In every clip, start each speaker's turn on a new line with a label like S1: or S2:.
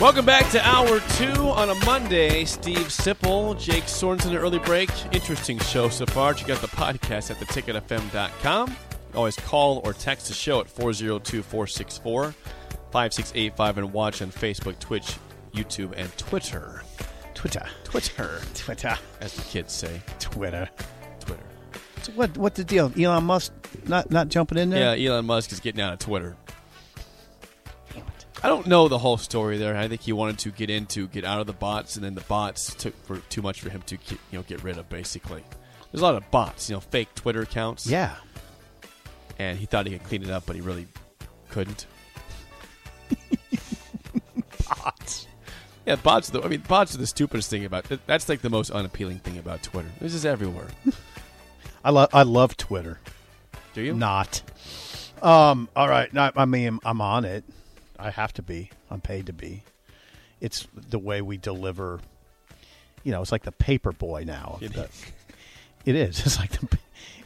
S1: Welcome back to hour two on a Monday. Steve Sipple, Jake Sorensen, early break. Interesting show so far. Check out the podcast at theticketfm.com. Always call or text the show at 402 464 5685 and watch on Facebook, Twitch, YouTube, and Twitter.
S2: Twitter.
S1: Twitter,
S2: Twitter.
S1: as the kids say.
S2: Twitter.
S1: Twitter.
S2: So what? What the deal? Elon Musk not not jumping in there?
S1: Yeah, Elon Musk is getting out of Twitter. I don't know the whole story there. I think he wanted to get into, get out of the bots, and then the bots took for too much for him to get, you know get rid of. Basically, there's a lot of bots, you know, fake Twitter accounts.
S2: Yeah.
S1: and he thought he could clean it up, but he really couldn't.
S2: Bots.
S1: Yeah, bots. Are the, I mean, bots are the stupidest thing about. That's like the most unappealing thing about Twitter. This is everywhere.
S2: I love I love Twitter.
S1: Do you?
S2: Not. Um. All right. No, I mean, I'm on it. I have to be. I'm paid to be. It's the way we deliver. You know, it's like the paper boy now.
S1: It
S2: the-
S1: is.
S2: It is. It's like the.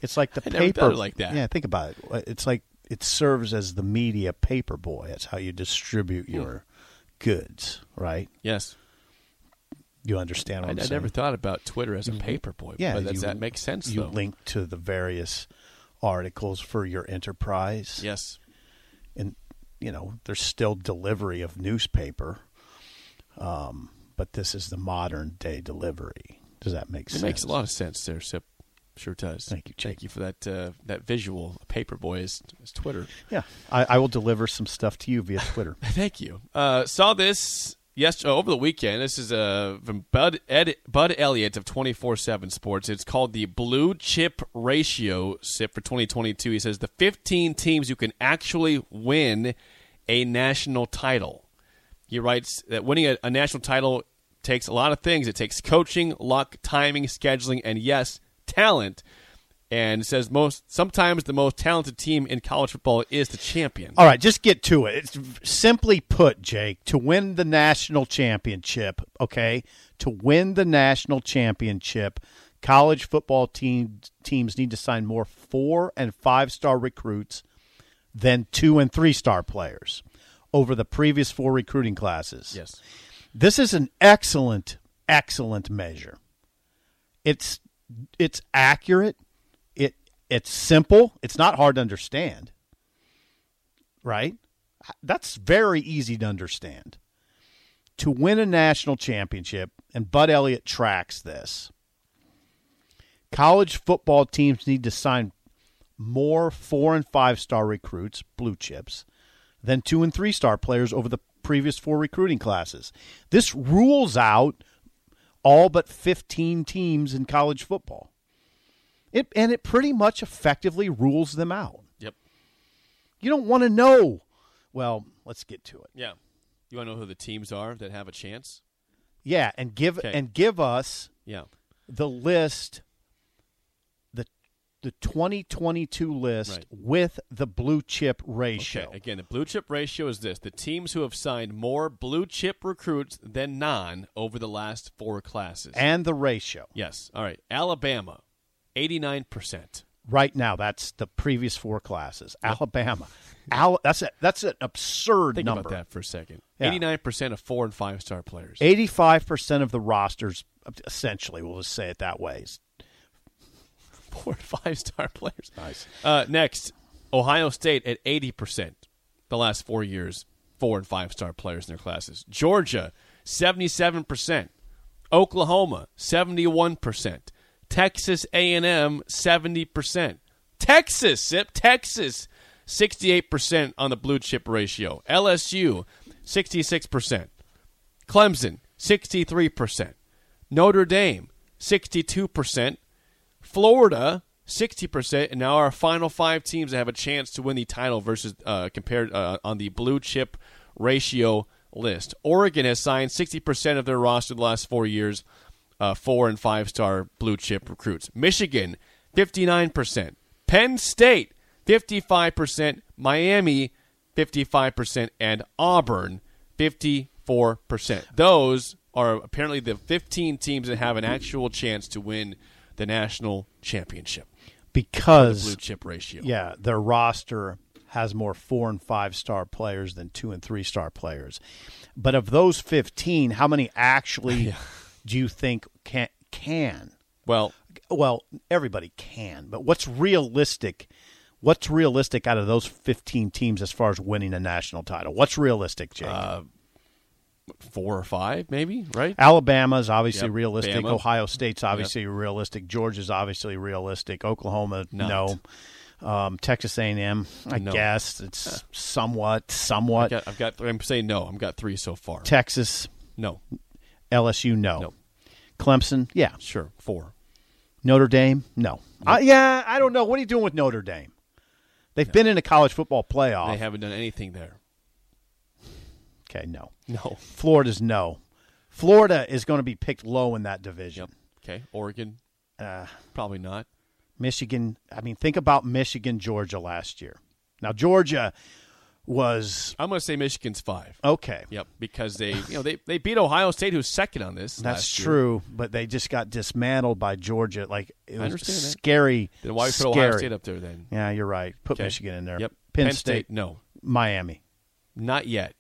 S2: It's like the
S1: I
S2: paper.
S1: thought it like that.
S2: Yeah. Think about it. It's like it serves as the media paper boy. That's how you distribute
S1: Hmm.
S2: your goods. Right.
S1: Yes.
S2: You understand what
S1: I,
S2: I'm
S1: I
S2: saying?
S1: never thought about Twitter as a paper boy.
S2: Yeah,
S1: but that's,
S2: you-
S1: that makes sense
S2: You
S1: though.
S2: link to the various articles for your enterprise.
S1: yes.
S2: You know there's still delivery of newspaper, um, but this is the modern day delivery. Does that make
S1: It
S2: sense?
S1: It makes a lot of sense there, Sip. Sure does.
S2: Thank you, Jake.
S1: Thank you for that uh, that visual. Paperboy is, is Twitter.
S2: Yeah, I, I will deliver some stuff to you via Twitter.
S1: Thank you. Uh, saw this yes over the weekend. This is uh, from Bud Ed, Bud Elliott of twenty four seven Sports. It's called the Blue Chip Ratio. Sip for twenty twenty two. He says the fifteen teams you can actually win a national title. He writes that winning a, a national title takes a lot of things. It takes coaching, luck, timing, scheduling, and yes, talent. And says most sometimes the most talented team in college football is the champion.
S2: All right, just get to it. It's simply put, Jake, to win the national championship, okay? To win the national championship, college football teams teams need to sign more 4 and 5-star recruits than 2 and 3-star players over the previous four recruiting classes.
S1: Yes.
S2: This is an excellent excellent measure. It's it's accurate. It it's simple. It's not hard to understand right? That's very easy to understand. To win a national championship, and Bud Elliott tracks this, college football teams need to sign more four and five star recruits, blue chips, than two and three star players over the previous four recruiting classes. This rules out all but 15 teams in college football. It, and it pretty much effectively rules them out.
S1: Yep.
S2: You don't want to know. Well, let's get to it.
S1: Yeah. You want to know who the teams are that have a chance?
S2: Yeah, and give
S1: Okay.
S2: and give us
S1: Yeah.
S2: the list the 2022 list
S1: Right.
S2: with the blue chip ratio.
S1: Okay. Again, the blue chip ratio is this: the teams who have signed more blue chip recruits than non over the last four classes.
S2: And the ratio.
S1: yes. All right. Alabama, eighty-nine percent.
S2: Right now that's the previous four classes. Alabama. Al- that's a, that's an absurd
S1: Think
S2: number.
S1: Think about that for a second. 89% of four and five star players.
S2: 85% of the rosters, essentially, we'll just say it that way. is-
S1: Four and five star players.
S2: Nice.
S1: Uh, next, Ohio State at 80% the last four years, four and five star players in their classes. Georgia, 77%. Oklahoma, 71%. Texas A&M, 70%. Texas, Sip, Texas, 68% on the blue chip ratio. LSU, 66%. Clemson, 63%. Notre Dame, 62%. Florida, 60%. And now our final five teams that have a chance to win the title versus uh, compared uh, on the blue chip ratio list. Oregon has signed 60% of their roster the last four years, uh, four and five star blue chip recruits. Michigan, 59%. Penn State, 55%. Miami, 55%. And Auburn, 54%. Those are apparently the 15 teams that have an actual chance to win the national championship.
S2: Because
S1: Blue chip ratio.
S2: Yeah, their roster has more four and five star players than two and three star players. But of those fifteen, how many actually do you think can can?
S1: Well,
S2: Well, everybody can, but what's realistic? What's realistic out of those fifteen teams as far as winning a national title? What's realistic, Jake?
S1: Uh, four or five, maybe, right?
S2: Alabama's obviously
S1: Yep.
S2: realistic.
S1: Bama.
S2: Ohio State's obviously realistic. Georgia's obviously realistic. Oklahoma,
S1: Not.
S2: no. Um, Texas A&M, I
S1: No.
S2: guess it's somewhat,
S1: I've
S2: somewhat.
S1: got, I've got. I'm saying no. I've got three so far.
S2: Texas,
S1: No,
S2: LSU, no.
S1: No.
S2: Clemson, yeah.
S1: sure, four.
S2: Notre Dame, no. Uh, yeah, I don't know. What are you doing with Notre Dame? They've been in a college football playoff.
S1: They haven't done anything there.
S2: okay, no.
S1: No.
S2: Florida's no. Florida is going to be picked low in that division.
S1: Okay. Oregon,
S2: Uh,
S1: probably not.
S2: Michigan. I mean, think about Michigan, Georgia last year. Now Georgia was
S1: I'm going to say Michigan's five.
S2: okay.
S1: Yep, because they, you know, they, they beat Ohio State, who's second on this.
S2: That's
S1: last year.
S2: true, but they just got dismantled by Georgia. Like it
S1: I
S2: was
S1: understand that.
S2: scary.
S1: Then why put
S2: scary.
S1: Ohio State up there then?
S2: Yeah, you're right. Put
S1: Okay.
S2: Michigan in there.
S1: Yep.
S2: Penn, State,
S1: no,
S2: Miami,
S1: not yet.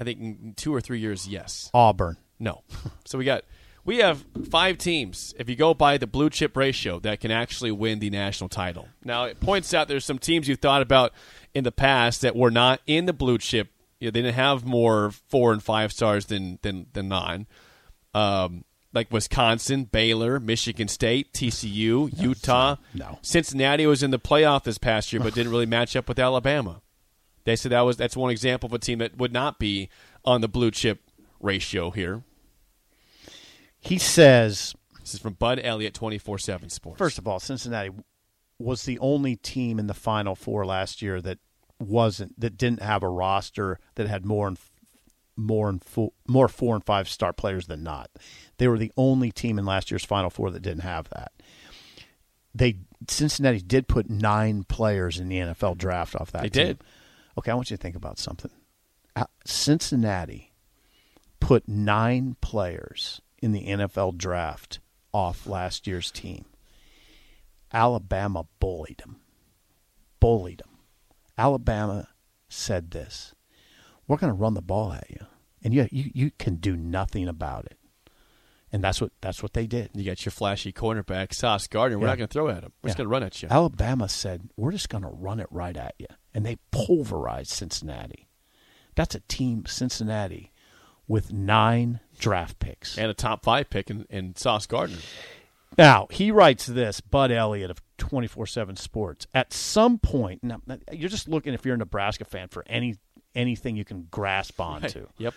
S1: I think in two or three years, yes.
S2: Auburn.
S1: No. so we got we have five teams. If you go by the blue chip ratio, that can actually win the national title. Now it points out there's some teams you thought about in the past that were not in the blue chip. You know, they didn't have more four and five stars than than than non. Um, like Wisconsin, Baylor, Michigan State, TCU, Utah.
S2: no.
S1: Cincinnati was in the playoff this past year, but didn't really match up with Alabama. They said that was that's one example of a team that would not be on the blue chip ratio here.
S2: He says,
S1: This is from Bud Elliott, twenty four seven Sports.
S2: first of all, Cincinnati was the only team in the Final Four last year that wasn't that didn't have a roster that had more and more and full, more four and five star players than not. They were the only team in last year's Final Four that didn't have that. They Cincinnati did put nine players in the NFL draft off that.
S1: They
S2: team.
S1: did.
S2: Okay, I want you to think about something. Uh, Cincinnati put nine players in the NFL draft off last year's team. Alabama bullied them. Bullied them. Alabama said this: "We're going to run the ball at you, and you, you you can do nothing about it." And that's what that's what they did.
S1: you got your flashy cornerback Sauce Gardner. We're
S2: Yeah.
S1: not going to throw at him. We're just going to run at you.
S2: Alabama said, "We're just going to run it right at you," and they pulverized Cincinnati. That's a team, Cincinnati, with nine draft picks.
S1: and a top five pick in, in Sauce Gardner.
S2: Now he writes this, Bud Elliott of twenty four seven Sports. At some point, now, you're just looking if you're a Nebraska fan for any anything you can grasp onto.
S1: Yep.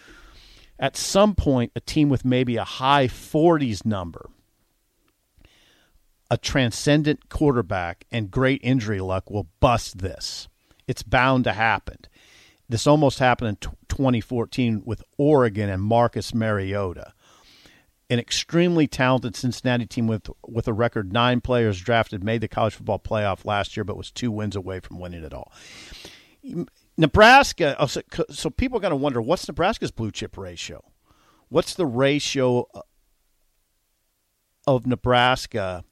S2: At some point, a team with maybe a high 40s number, a transcendent quarterback, and great injury luck will bust this. It's bound to happen. This almost happened in t- 2014 with Oregon and Marcus Mariota. An extremely talented Cincinnati team with with a record nine players drafted made the college football playoff last year, but was two wins away from winning it all. Nebraska. oh, So, so people are going to wonder what's Nebraska's blue chip ratio? What's the ratio uh, of Nebraska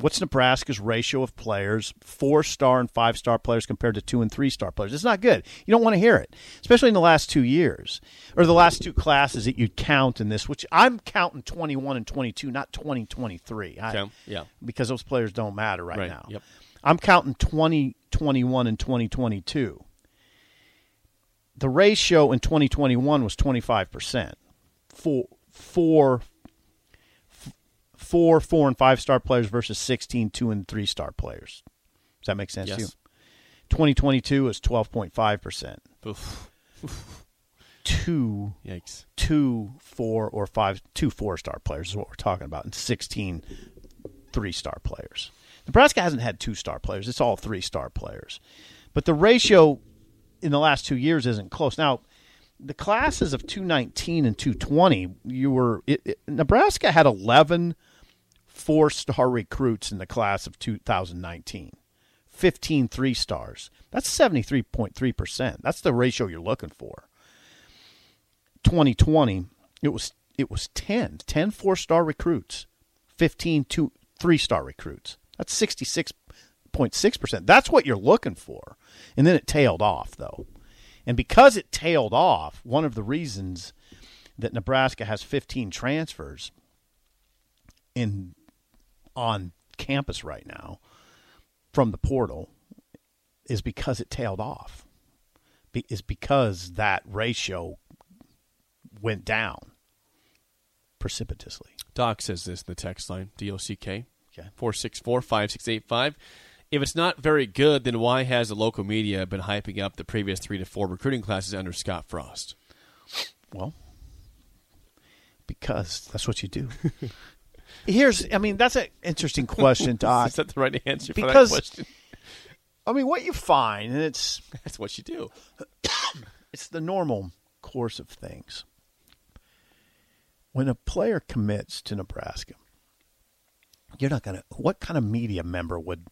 S2: What's Nebraska's ratio of players, four star and five star players compared to two and three star players? It's not good. You don't want to hear it, especially in the last two years or the last two classes that you count in this, which I'm counting 21 and 22, not 2023.
S1: Okay, yeah.
S2: Because those players don't matter right,
S1: Right,
S2: now.
S1: yep.
S2: I'm counting 2021 and 2022. The ratio in 2021 was 25%. Four, four, four, four, and five star players versus 16, two, and three star players. Does that make sense to you?
S1: Yes.
S2: 2022 is 12.5%.
S1: Oof.
S2: Two,
S1: Yikes.
S2: two, four, or five, two four star players is what we're talking about, and 16 three star players. Nebraska hasn't had two star players, it's all three star players. But the ratio in the last two years isn't close. Now, the classes of 219 and 220, you were it, it, Nebraska had 11 four star recruits in the class of 2019. 15 three stars. That's 73.3%. That's the ratio you're looking for. 2020, it was it was 10, 10 four-star recruits, 15 two three-star recruits. That's 66.6%. That's what you're looking for. And then it tailed off though. And because it tailed off, one of the reasons that Nebraska has 15 transfers in on campus right now from the portal is because it tailed off. Be, is because that ratio went down precipitously.
S1: Doc says this in the text line, D-O-C-K,
S2: Okay.
S1: 464-5685. If it's not very good, then why has the local media been hyping up the previous three to four recruiting classes under Scott Frost?
S2: Well, because that's what you do. Here's, I mean, that's an interesting question, Doc.
S1: Is that the right answer for that question?
S2: I mean, what you find, and it's
S1: That's what you do.
S2: it's the normal course of things. When a player commits to Nebraska, you're not gonna. What kind of media member would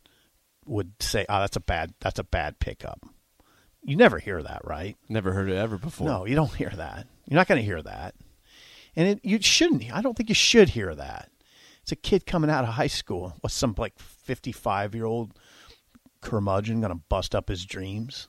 S2: would say, "Oh, that's a bad that's a bad pickup"? You never hear that, right?
S1: Never heard it ever before.
S2: No, you don't hear that. You're not going to hear that, and it, you shouldn't. I don't think you should hear that. It's a kid coming out of high school. What's some like 55 year old curmudgeon going to bust up his dreams?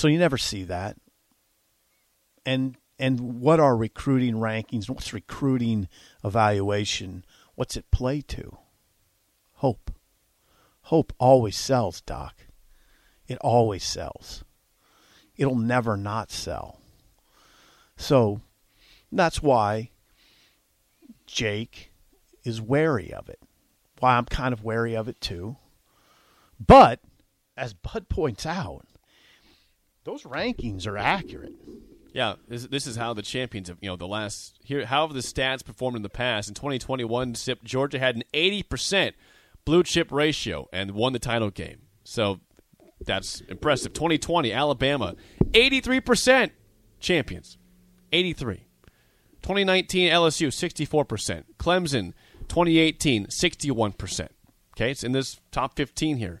S2: So you never see that. And and what are recruiting rankings? What's recruiting evaluation? What's it play to? Hope. Hope always sells, Doc. It always sells. It'll never not sell. So that's why Jake is wary of it. Why I'm kind of wary of it too. But as Bud points out, those rankings are accurate.
S1: Yeah, this, this is how the champions have, you know the last here how have the stats performed in the past. In 2021, SIP Georgia had an 80% blue chip ratio and won the title game. So that's impressive. 2020, Alabama, 83% champions, 83. 2019, LSU, 64%. Clemson, 2018, 61%. Okay, it's in this top 15 here.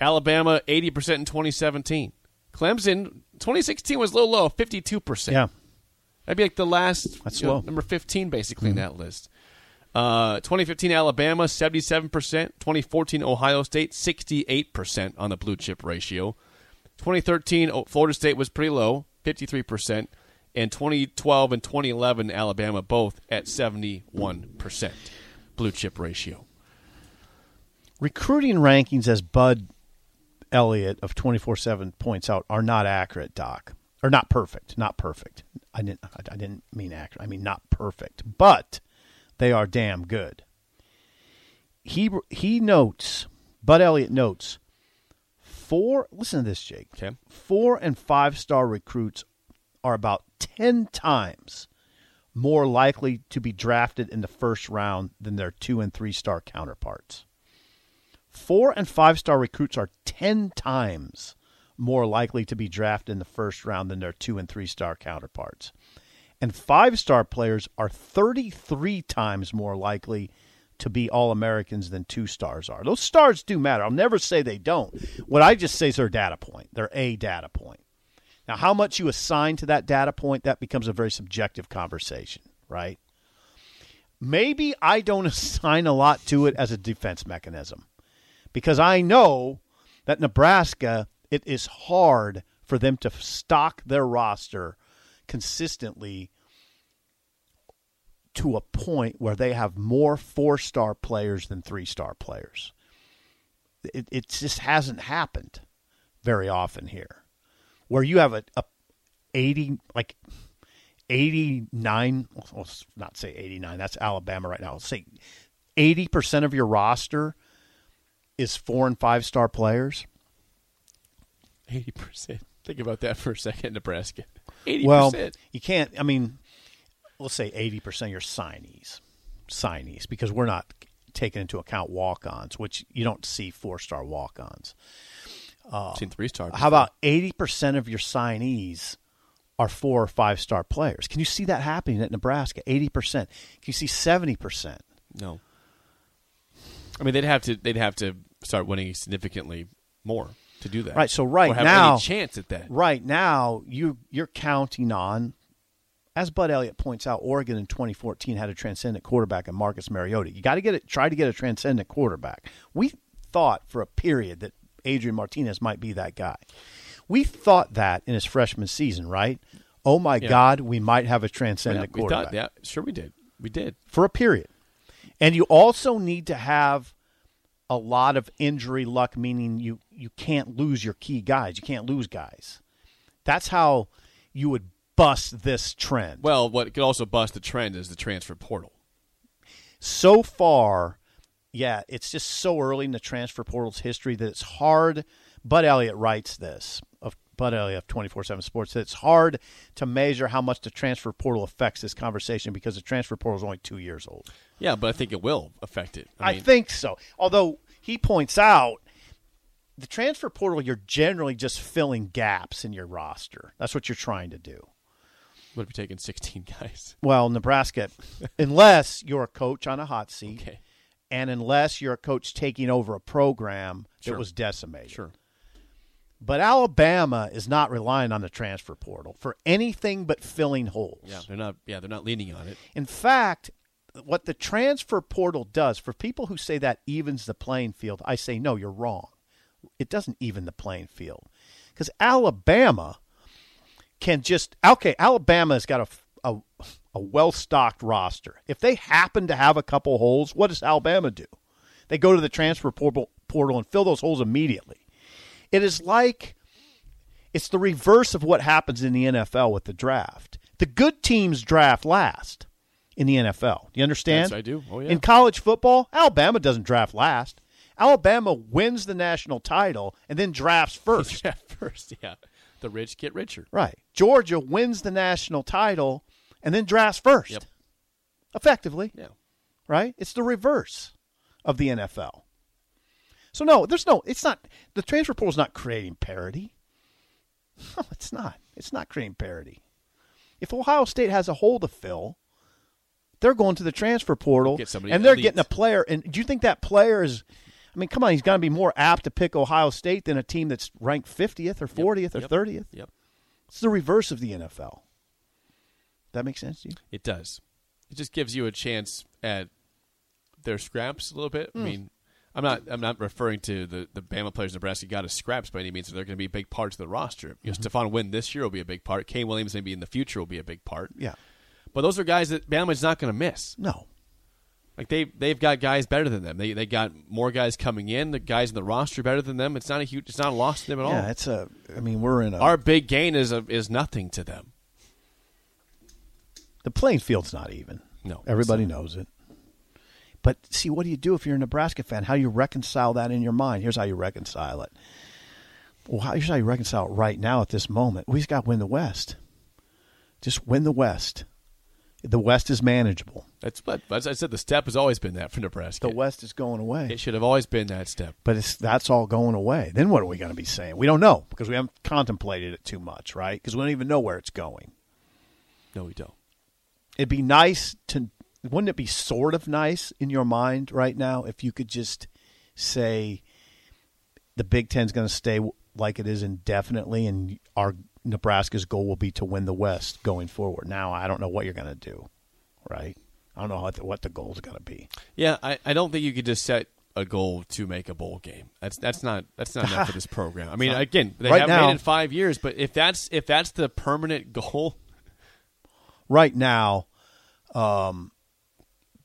S1: Alabama, 80% in 2017. Clemson, 2016 was a little low, 52%.
S2: Yeah.
S1: That'd be like the last
S2: That's
S1: you know, number 15 basically in that list. Uh, 2015 Alabama 77%, 2014 Ohio State 68% on the blue chip ratio. 2013 Florida State was pretty low, 53%, and 2012 and 2011 Alabama both at 71%. blue chip ratio.
S2: Recruiting rankings, as Bud Elliott of 24 7 points out, are not accurate, Doc. Or not perfect. Not perfect. I didn't, I didn't mean accurate. I mean not perfect. But they are damn good. He, he notes, Bud Elliott notes, four, listen to this, Jake.
S1: Okay.
S2: Four and five star recruits are about 10 times more likely to be drafted in the first round than their two and three star counterparts. Four and five star recruits are 10 times more likely to be drafted in the first round than their two and three star counterparts. And five star players are 33 times more likely to be All Americans than two stars are. Those stars do matter. I'll never say they don't. What I just say is their data point. They're a data point. Now, how much you assign to that data point, that becomes a very subjective conversation, right? Maybe I don't assign a lot to it as a defense mechanism because I know that Nebraska, it is hard for them to stock their roster consistently to a point where they have more four star players than three star players. It, it just hasn't happened very often here where you have a, a 80 like 89 let's not say 89 that's alabama right now let's say 80% of your roster is four and five star players
S1: Eighty percent. Think about that for a second, Nebraska. Eighty
S2: well
S1: percent.
S2: you can't i mean let's say 80% of your signees signees because we're not taking into account walk-ons which you don't see four star walk-ons
S1: Seen three star.
S2: How about 80% of your signees are four or five star players? Can you see that happening at Nebraska? 80%. Can you see 70%?
S1: no? I mean, they'd have to. They'd have to start winning significantly more to do that.
S2: Right, so right
S1: or have
S2: now-
S1: any chance at that.
S2: Right now, you you're counting on as Bud Elliott points out, Oregon in 2014 had a transcendent quarterback in Marcus Mariota. You got to get it try to get a transcendent quarterback. We thought for a period that Adrian Martinez might be that guy. We thought that in his freshman season, right? Oh my
S1: Yeah.
S2: God, we might have a
S1: Yeah,
S2: transcendent
S1: we
S2: quarterback.
S1: thought, yeah, sure we did. We did.
S2: for a period. And you also need to have a lot of injury luck, meaning you, you can't lose your key guys. You can't lose guys. That's how you would bust this trend.
S1: Well, what could also bust the trend is the transfer portal.
S2: so far, yeah, it's just so early in the transfer portal's history that it's hard. Bud Elliott writes this Bud Elliott 24 7 Sports it's hard to measure how much the transfer portal affects this conversation because the transfer portal is only two years old.
S1: Yeah, but I think it will affect it.
S2: I,
S1: mean,
S2: think so. Although he points out the transfer portal, you're generally just filling gaps in your roster. That's what you're trying to do.
S1: would be taking 16 guys.
S2: Well, Nebraska, unless you're a coach on a hot seat,
S1: Okay.
S2: and unless you're a coach taking over a program
S1: Sure.
S2: that was decimated.
S1: Sure.
S2: But Alabama is not relying on the transfer portal for anything but filling holes.
S1: Yeah, they're not. Yeah, they're not leaning on it.
S2: In fact, what the transfer portal does for people who say that evens the playing field, I say no, you're wrong. It doesn't even the playing field because Alabama can just okay. Alabama's got a a, a well stocked roster. If they happen to have a couple holes, what does Alabama do? They go to the transfer portal, portal and fill those holes immediately. It is like it's the reverse of what happens in the NFL with the draft. The good teams draft last in the NFL. Do you understand?
S1: Yes, I do. Oh, yeah.
S2: In college football, Alabama doesn't draft last. Alabama wins the national title and then drafts first.
S1: Yeah, first, yeah. The rich get richer.
S2: right. Georgia wins the national title and then drafts first.
S1: Yep.
S2: Effectively,
S1: Yeah.
S2: right? It's the reverse of the NFL. So no, there's no. It's not. The transfer portal is not creating parity. No, it's not. It's not creating parity. If Ohio State has a hole to fill, they're going to the transfer portal and they're
S1: elite.
S2: getting a player. And do you think that player is? I mean, come on, he's got to be more apt to pick Ohio State than a team that's ranked 50th or 40th or
S1: Yep.
S2: 30th.
S1: Yep.
S2: It's the reverse of the NFL. That makes sense to you?
S1: It does. It just gives you a chance at their scraps a little bit.
S2: Hmm.
S1: I mean, I'm not. I'm not referring to the the Bama players Nebraska got as scraps by any means. They're going to be big parts of the roster. You know,
S2: Mm-hmm.
S1: Stephon Wynn this year will be a big part. Kane Williams maybe in the future will be a big part.
S2: Yeah.
S1: But those are guys that Bama's not going to miss.
S2: No.
S1: Like they they've got guys better than them. They they got more guys coming in. The guys in the roster better than them. It's not a huge. It's not a loss to them at all.
S2: Yeah, it's a. I mean, we're in a.
S1: Our big gain is a, is nothing to them.
S2: the playing field's not even.
S1: No,
S2: everybody knows it. But see, what do you do if you're a Nebraska fan? How do you reconcile that in your mind? Here's how you reconcile it. Well, how, here's how you reconcile it right now at this moment. We just got to win the West. Just win the West. The West is manageable.
S1: That's what as I said. The step has always been that for Nebraska.
S2: The West is going away.
S1: It should have always been that step.
S2: but it's that's all going away. Then what are we going to be saying? We don't know because we haven't contemplated it too much, right? Because we don't even know where it's going.
S1: No, we don't.
S2: It'd be nice to wouldn't it be sort of nice in your mind right now if you could just say the Big Ten's going to stay like it is indefinitely, and our Nebraska's goal will be to win the West going forward. Now I don't know what you're going to do, right? I don't know what the, what the goal is going to be.
S1: Yeah, I, I don't think you could just set a goal to make a bowl game. That's that's not that's not enough for this program. I mean, again, they
S2: Right
S1: haven't
S2: now-
S1: made it in five years, but if that's if that's the permanent goal,
S2: Right now, um,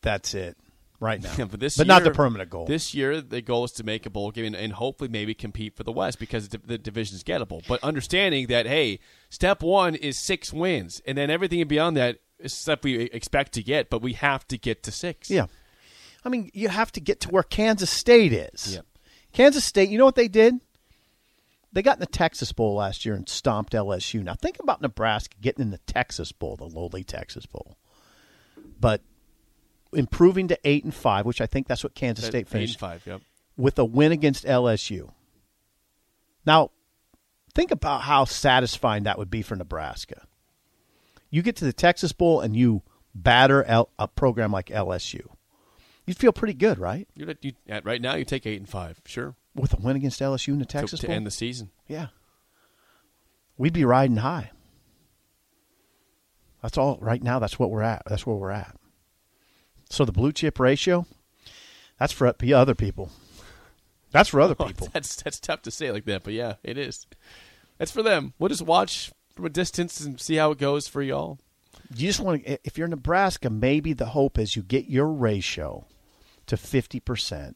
S2: that's it. Right now,
S1: but this
S2: but not the permanent goal.
S1: This year, the goal is to make a bowl game and, and hopefully maybe compete for the West because the, the division is gettable. But understanding that, hey, step one is six wins, and then everything beyond that is stuff we expect to get, but we have to get to six.
S2: Yeah. I mean, you have to get to where Kansas State is.
S1: Yeah.
S2: Kansas State, you know what they did? They got in the Texas Bowl last year and stomped LSU. Now think about Nebraska getting in the Texas Bowl, the lowly Texas Bowl. But improving to 8 and 5, which I think that's what Kansas State
S1: eight and five. Yep.
S2: with a win against LSU. Now, think about how satisfying that would be for Nebraska. You get to the Texas Bowl and you batter L- a program like LSU. You'd feel pretty good, right?
S1: You're, you, at right now, you take eight and five, sure,
S2: With a win against LSU in the
S1: to,
S2: Texas
S1: to
S2: Bowl.
S1: end the season.
S2: yeah. We'd be riding high. That's all right now. That's what we're at. That's where we're at. So the blue chip ratio, that's for other people. That's for other oh, people.
S1: That's that's tough to say like that, but yeah, it is. That's for them. We'll just watch from a distance and see how it goes for y'all.
S2: you just want to if you're Nebraska, maybe the hope is you get your ratio to 50%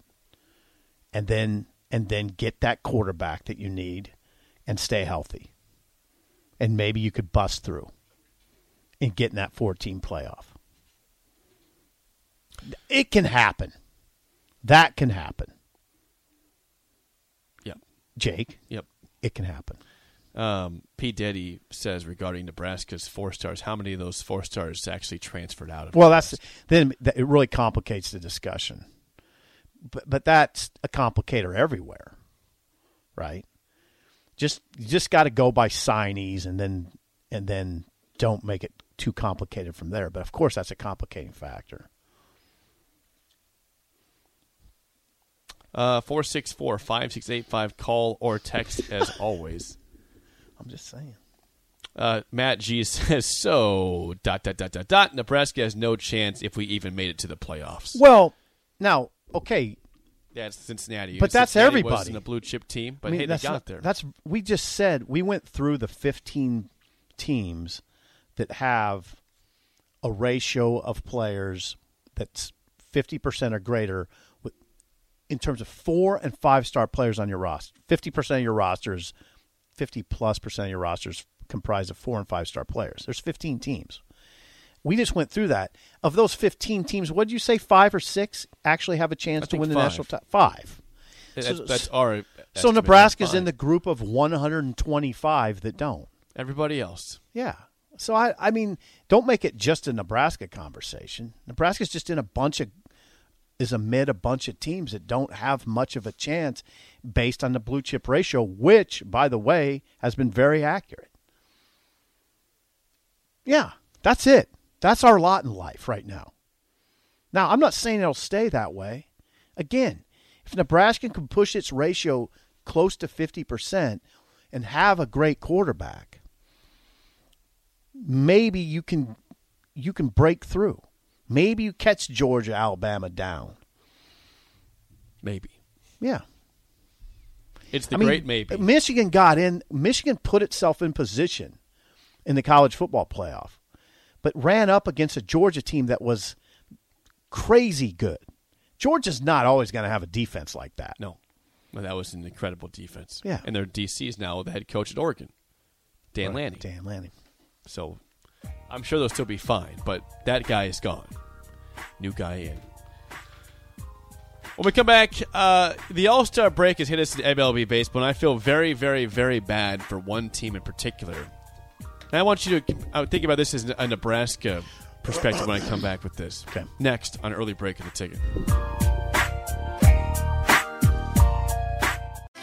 S2: and then and then get that quarterback that you need and stay healthy. And maybe you could bust through and get in that 14 playoff. It can happen. That can happen.
S1: Yep.
S2: Jake,
S1: Yep.
S2: it can happen.
S1: Um, P. Diddy says regarding Nebraska's four stars, how many of those four stars actually transferred out of?
S2: Well, that's then that- it really complicates the discussion. But but that's a complicator everywhere, right? Just you just got to go by signees and then and then don't make it too complicated from there. But of course, that's a complicating factor.
S1: 464 5685. Call or text as always.
S2: I'm just saying.
S1: Uh, Matt G says, so, dot, dot, dot, dot, dot. Nebraska has no chance if we even made it to the playoffs.
S2: Well, now okay,
S1: That's Cincinnati.
S2: But that's
S1: Cincinnati
S2: everybody.
S1: wasn't a blue chip team, but
S2: I mean,
S1: hey, they got
S2: not-
S1: there.
S2: That's we just said we went through the 15 teams that have a ratio of players that's 50% or greater in terms of four and five star players on your roster. 50% of your rosters, 50 plus percent of your rosters comprised of four and five star players. There's 15 teams. We just went through that. Of those 15 teams, what did you say? Five or six actually have a chance
S1: I
S2: to win the
S1: five.
S2: national title? Five.
S1: that's,
S2: so-
S1: that's our.
S2: So. Nebraska's in the group of 125 that don't.
S1: Everybody else.
S2: Yeah. So I, I mean, don't make it just a Nebraska conversation. Nebraska's just in a bunch of is amid a bunch of teams that don't have much of a chance based on the blue chip ratio, which, by the way, has been very accurate. Yeah, that's it. That's our lot in life right now. Now, I'm not saying it'll stay that way. Again, if Nebraska can push its ratio close to 50% and have a great quarterback, maybe you can you can break through. Maybe you catch Georgia, Alabama down.
S1: Maybe.
S2: Yeah.
S1: It's the
S2: I mean,
S1: great maybe.
S2: Michigan got in. Michigan put itself in position in the college football playoff, but ran up against a Georgia team that was crazy good. Georgia's not always going to have a defense like that.
S1: No, well, that was an incredible defense.
S2: Yeah.
S1: and their DC is now the head coach at Oregon, Dan
S2: Right,
S1: Lanning.
S2: Dan Lanning.
S1: So I'm sure they'll still be fine, but that guy is gone. New guy in. When we come back, uh, the All Star break has hit us in MLB baseball, and I feel very, very, very bad for one team in particular. And I want you to I would think about this as a Nebraska perspective when I come back with this.
S2: Okay.
S1: Next on early break of the ticket.